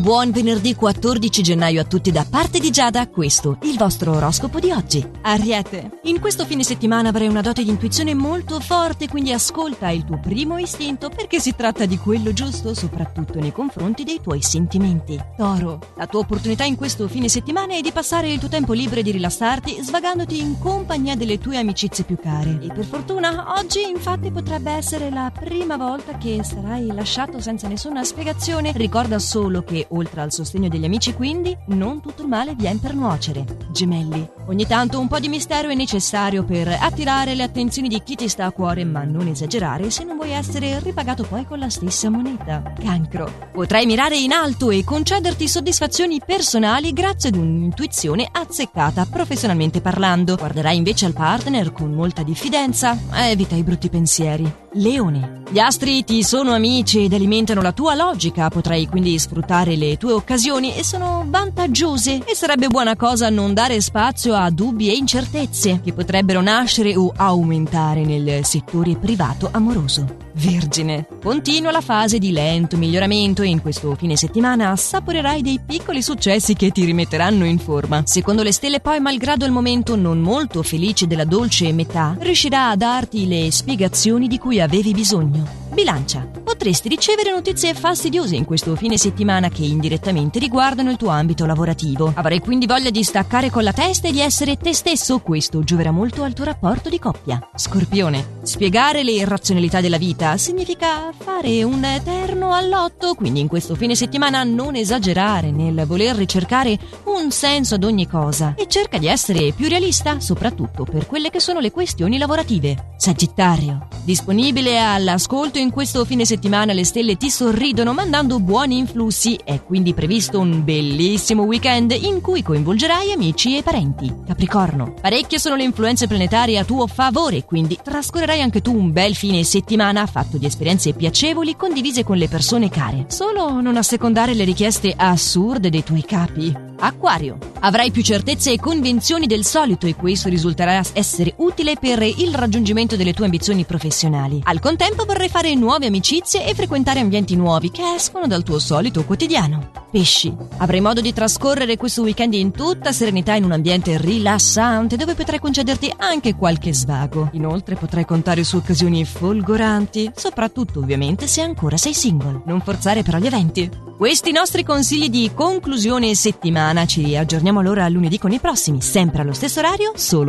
Buon venerdì 14 gennaio a tutti da parte di Giada, questo il vostro oroscopo di oggi. Ariete, in questo fine settimana avrai una dote di intuizione molto forte, quindi ascolta il tuo primo istinto perché si tratta di quello giusto, soprattutto nei confronti dei tuoi sentimenti. Toro, la tua opportunità in questo fine settimana è di passare il tuo tempo libero e di rilassarti svagandoti in compagnia delle tue amicizie più care. E per fortuna oggi infatti potrebbe essere la prima volta che sarai lasciato senza nessuna spiegazione. Ricorda solo che oltre al sostegno degli amici quindi, non tutto il male viene per nuocere. Gemelli. Ogni tanto un po' di mistero è necessario per attirare le attenzioni di chi ti sta a cuore, ma non esagerare se non vuoi essere ripagato poi con la stessa moneta. Cancro. Potrai mirare in alto e concederti soddisfazioni personali grazie ad un'intuizione azzeccata professionalmente parlando. Guarderai invece al partner con molta diffidenza. Evita i brutti pensieri. Leone. Gli astri ti sono amici ed alimentano la tua logica, potrai quindi sfruttare le tue occasioni e sono vantaggiose e sarebbe buona cosa non dare spazio a dubbi e incertezze che potrebbero nascere o aumentare nel settore privato amoroso. Vergine. Continua la fase di lento miglioramento e in questo fine settimana assaporerai dei piccoli successi che ti rimetteranno in forma. Secondo le stelle poi, malgrado il momento non molto felice della dolce metà, riuscirà a darti le spiegazioni di cui avevi bisogno. Bilancia. Potresti ricevere notizie fastidiose in questo fine settimana che indirettamente riguardano il tuo ambito lavorativo. Avrai quindi voglia di staccare con la testa e di essere te stesso. Questo gioverà molto al tuo rapporto di coppia. Scorpione. Spiegare le irrazionalità della vita significa fare un eterno all'otto, quindi in questo fine settimana non esagerare nel voler ricercare un senso ad ogni cosa e cerca di essere più realista, soprattutto per quelle che sono le questioni lavorative. Sagittario. Disponibile all'ascolto in questo fine settimana le stelle ti sorridono mandando buoni influssi. È quindi previsto un bellissimo weekend in cui coinvolgerai amici e parenti. Capricorno. Parecchie sono le influenze planetarie a tuo favore, quindi trascorrerai anche tu un bel fine settimana fatto di esperienze piacevoli condivise con le persone care. Solo non assecondare le richieste assurde dei tuoi capi. Acquario. Avrai più certezze e convinzioni del solito e questo risulterà essere utile per il raggiungimento delle tue ambizioni professionali. Al contempo vorrai fare nuove amicizie e frequentare ambienti nuovi che escono dal tuo solito quotidiano. Pesci. Avrai modo di trascorrere questo weekend in tutta serenità in un ambiente rilassante dove potrai concederti anche qualche svago. Inoltre potrai contare su occasioni folgoranti, soprattutto ovviamente se ancora sei single. Non forzare però gli eventi. Questi nostri consigli di conclusione settimana ci aggiorniamo allora lunedì con i prossimi, sempre allo stesso orario, solo